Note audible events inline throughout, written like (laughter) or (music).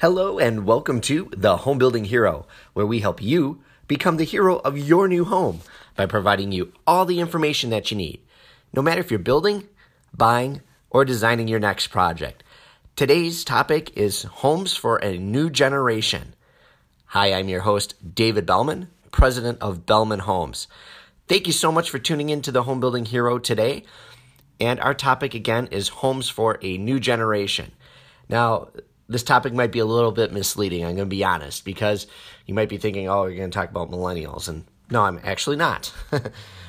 Hello and welcome to The Home Building Hero, where we help you become the hero of your new home by providing you all the information that you need, no matter if you're building, buying, or designing your next project. Today's topic is homes for a new generation. Hi, I'm your host, David Bellman, president of Bellman Homes. Thank you so much for tuning in to The Home Building Hero today. And our topic again is homes for a new generation. Now, this topic might be a little bit misleading. I'm going to be honest because you might be thinking, "Oh, you're going to talk about millennials," and no, I'm actually not.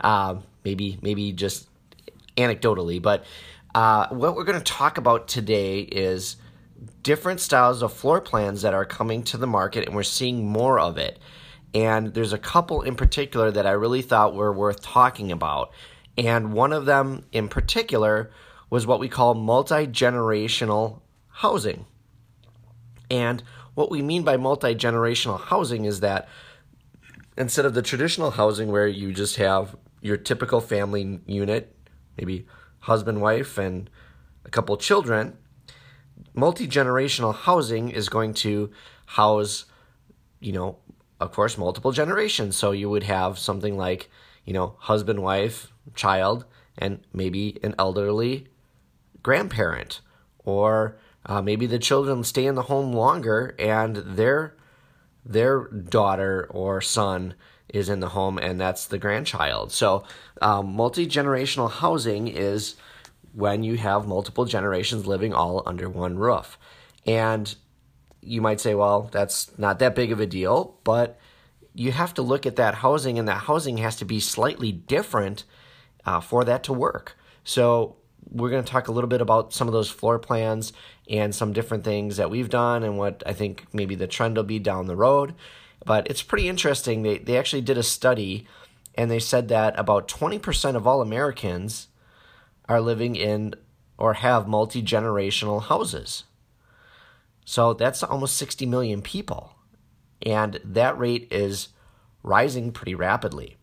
uh, (laughs) maybe, maybe just anecdotally, but uh, what we're going to talk about today is different styles of floor plans that are coming to the market, and we're seeing more of it. And there's a couple in particular that I really thought were worth talking about. And one of them in particular was what we call multi generational housing. And what we mean by multi generational housing is that instead of the traditional housing where you just have your typical family unit, maybe husband, wife, and a couple children, multi generational housing is going to house, you know, of course, multiple generations. So you would have something like, you know, husband, wife, child, and maybe an elderly grandparent or uh, maybe the children stay in the home longer and their their daughter or son is in the home and that's the grandchild. So um, multi generational housing is when you have multiple generations living all under one roof. And you might say, well, that's not that big of a deal, but you have to look at that housing, and that housing has to be slightly different uh, for that to work. So we're going to talk a little bit about some of those floor plans and some different things that we've done and what I think maybe the trend will be down the road. But it's pretty interesting. They, they actually did a study and they said that about 20% of all Americans are living in or have multi generational houses. So that's almost 60 million people. And that rate is rising pretty rapidly.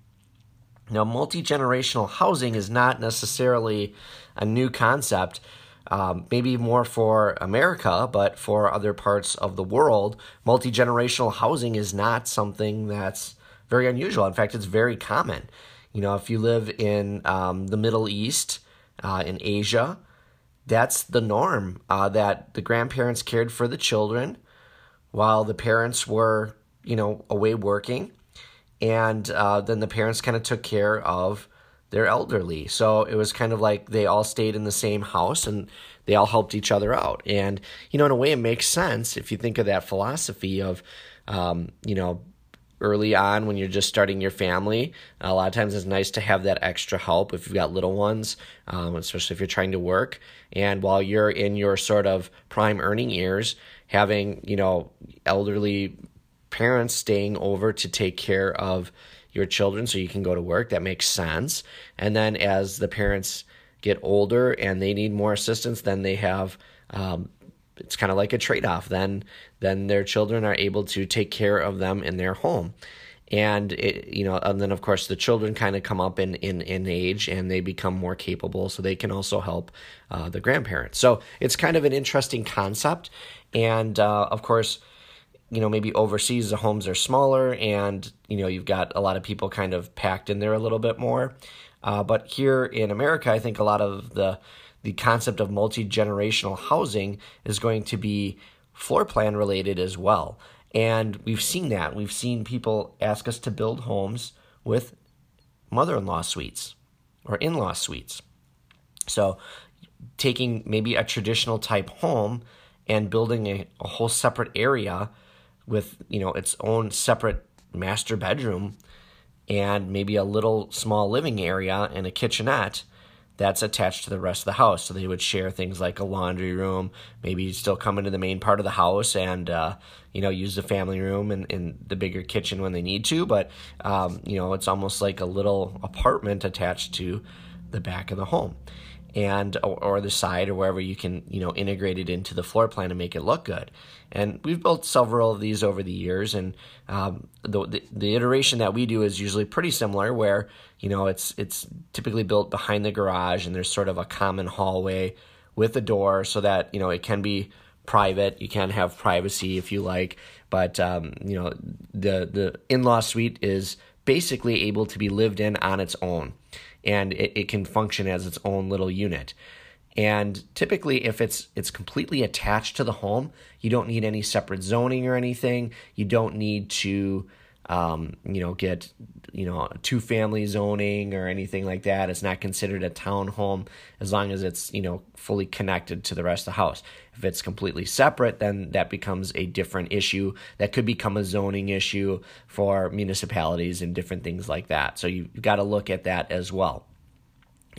Now, multi generational housing is not necessarily a new concept, um, maybe more for America, but for other parts of the world, multi generational housing is not something that's very unusual. In fact, it's very common. You know, if you live in um, the Middle East, uh, in Asia, that's the norm uh, that the grandparents cared for the children while the parents were, you know, away working and uh, then the parents kind of took care of their elderly. So it was kind of like they all stayed in the same house and they all helped each other out. And, you know, in a way, it makes sense if you think of that philosophy of, um, you know, early on when you're just starting your family. A lot of times it's nice to have that extra help if you've got little ones, um, especially if you're trying to work. And while you're in your sort of prime earning years, having, you know, elderly parents staying over to take care of your children so you can go to work. That makes sense. And then as the parents get older and they need more assistance, then they have um, it's kind of like a trade off. Then then their children are able to take care of them in their home. And it, you know, and then of course the children kind of come up in, in, in age and they become more capable, so they can also help uh, the grandparents. So it's kind of an interesting concept, and uh, of course, you know maybe overseas the homes are smaller and you know you've got a lot of people kind of packed in there a little bit more. Uh, but here in america i think a lot of the the concept of multi-generational housing is going to be floor plan related as well. And we've seen that. We've seen people ask us to build homes with mother-in-law suites or in-law suites. So taking maybe a traditional type home and building a, a whole separate area with you know its own separate master bedroom and maybe a little small living area and a kitchenette that's attached to the rest of the house. So they would share things like a laundry room, maybe still come into the main part of the house and, uh, you know, use the family room and, and, the bigger kitchen when they need to. But, um, you know, it's almost like a little apartment attached to the back of the home and or, the side or wherever you can you know integrate it into the floor plan and make it look good and we've built several of these over the years and um, the, the, the iteration that we do is usually pretty similar where you know it's it's typically built behind the garage and there's sort of a common hallway with a door so that you know it can be private. You can have privacy if you like, but um, you know the the in law suite is basically able to be lived in on its own, and it, it can function as its own little unit. And typically, if it's it's completely attached to the home, you don't need any separate zoning or anything. You don't need to um, you know, get, you know, two family zoning or anything like that. It's not considered a townhome as long as it's, you know, fully connected to the rest of the house. If it's completely separate, then that becomes a different issue. That could become a zoning issue for municipalities and different things like that. So you've got to look at that as well.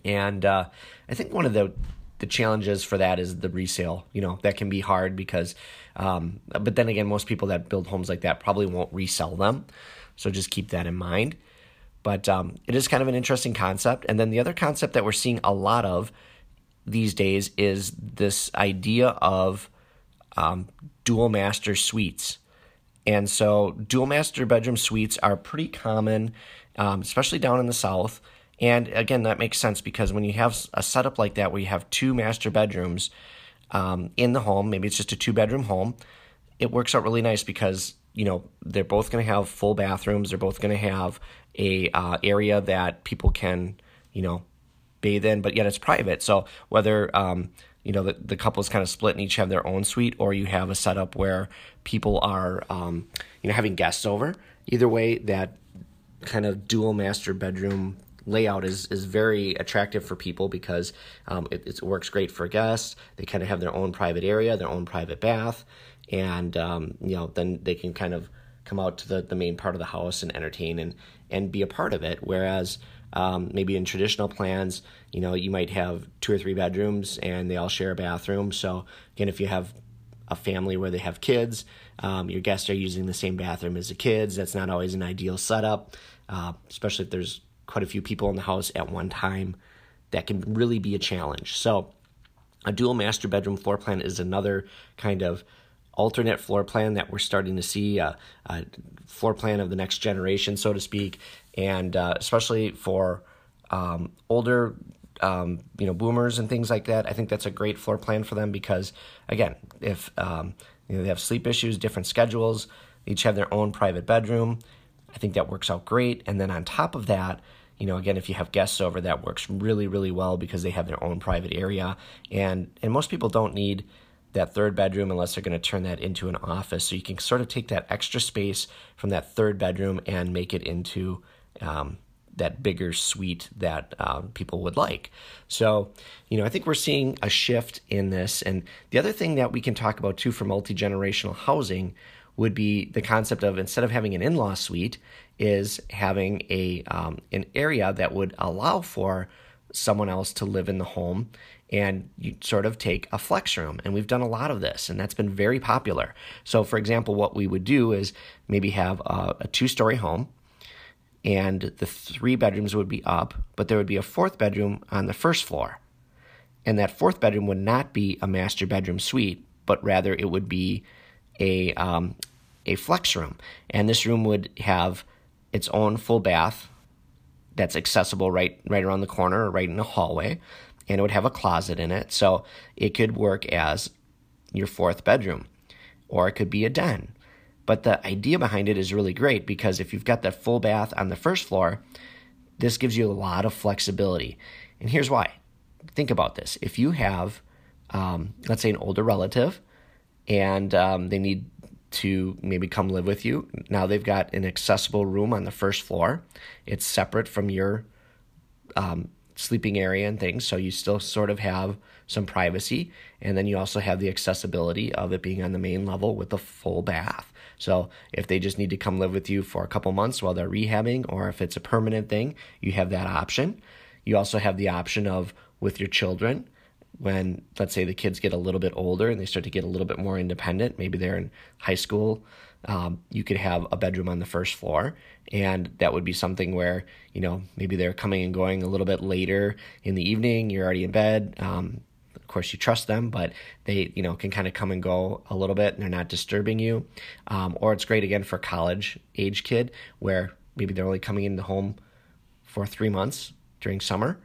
And uh, I think one of the the challenges for that is the resale. You know, that can be hard because, um, but then again, most people that build homes like that probably won't resell them. So just keep that in mind. But um, it is kind of an interesting concept. And then the other concept that we're seeing a lot of these days is this idea of um, dual master suites. And so, dual master bedroom suites are pretty common, um, especially down in the South. And again, that makes sense because when you have a setup like that where you have two master bedrooms um, in the home, maybe it's just a two bedroom home, it works out really nice because you know they're both going to have full bathrooms. They're both going to have a uh, area that people can you know bathe in, but yet it's private. So whether um, you know the, the couple is kind of split and each have their own suite, or you have a setup where people are um, you know having guests over, either way, that kind of dual master bedroom layout is is very attractive for people because um, it, it, works great for guests. They kind of have their own private area, their own private bath, and um, you know then they can kind of come out to the, the main part of the house and entertain and and be a part of it. Whereas um, maybe in traditional plans, you know, you might have two or three bedrooms and they all share a bathroom. So again, if you have a family where they have kids, um, your guests are using the same bathroom as the kids. That's not always an ideal setup, uh, especially if there's quite a few people in the house at one time. That can really be a challenge. So, a dual master bedroom floor plan is another kind of alternate floor plan that we're starting to see a, a floor plan of the next generation, so to speak, and uh, especially for um, older. Um, you know, boomers and things like that. I think that's a great floor plan for them because, again, if um, you know they have sleep issues, different schedules, each have their own private bedroom. I think that works out great. And then on top of that, you know, again, if you have guests over, that works really, really well because they have their own private area. And and most people don't need that third bedroom unless they're going to turn that into an office. So you can sort of take that extra space from that third bedroom and make it into um, that bigger suite that uh, people would like. So, you know, I think we're seeing a shift in this. And the other thing that we can talk about too for multi generational housing would be the concept of instead of having an in-law suite is having a um, an area that would allow for someone else to live in the home and you sort of take a flex room. And we've done a lot of this and that's been very popular. So for example what we would do is maybe have a, a two-story home and the three bedrooms would be up but there would be a fourth bedroom on the first floor. And that fourth bedroom would not be a master bedroom suite but rather it would be a um, a flex room, and this room would have its own full bath that's accessible right right around the corner, right in the hallway, and it would have a closet in it, so it could work as your fourth bedroom, or it could be a den. But the idea behind it is really great because if you've got that full bath on the first floor, this gives you a lot of flexibility. And here's why. Think about this. If you have, um, let's say, an older relative and um, they need to maybe come live with you. Now they've got an accessible room on the first floor. It's separate from your um, sleeping area and things, so you still sort of have some privacy. And then you also have the accessibility of it being on the main level with a full bath. So if they just need to come live with you for a couple months while they're rehabbing, or if it's a permanent thing, you have that option. You also have the option of with your children when let's say the kids get a little bit older and they start to get a little bit more independent maybe they're in high school um, you could have a bedroom on the first floor. And that would be something where you know maybe they're coming and going a little bit later in the evening. You're already in bed. Um, of course you trust them but they you know can kind of come and go a little bit and they're not disturbing you. Um, or it's great again for college age kid where maybe they're only coming in the home for three months during summer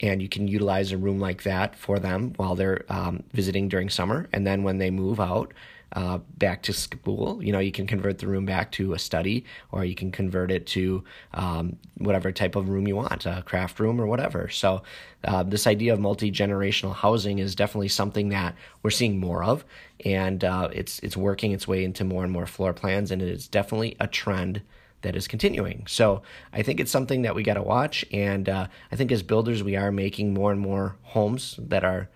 and you can utilize a room like that for them while they're um, visiting during summer. And then when they move out uh, back to school, you know, you can convert the room back to a study, or you can convert it to um, whatever type of room you want, a craft room or whatever. So, uh, this idea of multi generational housing is definitely something that we're seeing more of, and uh, it's it's working its way into more and more floor plans, and it is definitely a trend that is continuing. So I think it's something that we got to watch. And uh, I think as builders, we are making more and more homes that are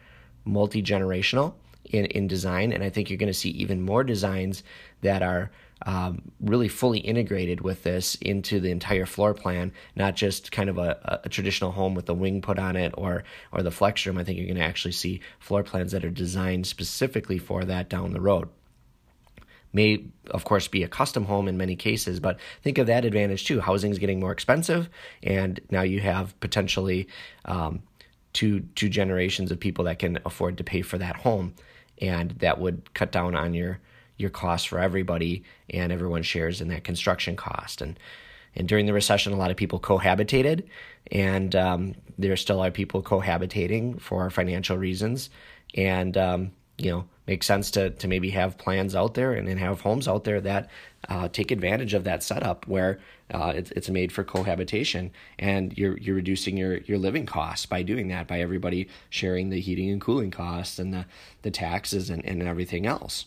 multi generational in, in design. And I think you're going to see even more designs that are um, really fully integrated with this into the entire floor plan, not just kind of a, a, traditional home with a wing put on it or or the flex room. I think you're going to actually see floor plans that are designed specifically for that down the road may of course be a custom home in many cases but think of that advantage too. Housing is getting more expensive and now you have potentially um, two two generations of people that can afford to pay for that home and that would cut down on your your costs for everybody and everyone shares in that construction cost. And and during the recession a lot of people cohabitated and um, there still are people cohabitating for financial reasons. And um, you know makes sense to to maybe have plans out there and, and have homes out there that uh, take advantage of that setup where uh, it's it's made for cohabitation and you're you're reducing your your living costs by doing that by everybody sharing the heating and cooling costs and the the taxes and, and everything else.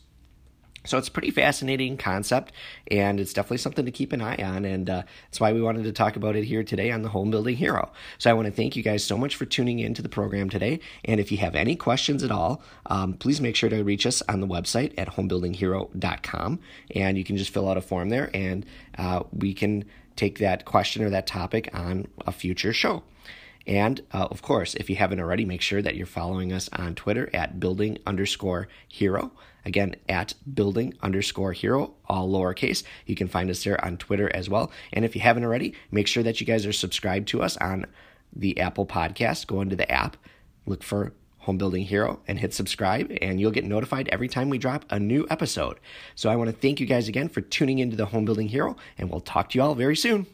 So it's a pretty fascinating concept, and it's definitely something to keep an eye on, and uh, that's why we wanted to talk about it here today on the Home Building Hero. So I want to thank you guys so much for tuning in to the program today, and if you have any questions at all, um, please make sure to reach us on the website at homebuildinghero.com, and you can just fill out a form there, and uh, we can take that question or that topic on a future show. And uh, of course, if you haven't already, make sure that you're following us on Twitter at building underscore hero. Again, at building underscore hero, all lowercase. You can find us there on Twitter as well. And if you haven't already, make sure that you guys are subscribed to us on the Apple Podcast. Go into the app, look for Home Building Hero, and hit subscribe, and you'll get notified every time we drop a new episode. So I want to thank you guys again for tuning into the Home Building Hero, and we'll talk to you all very soon.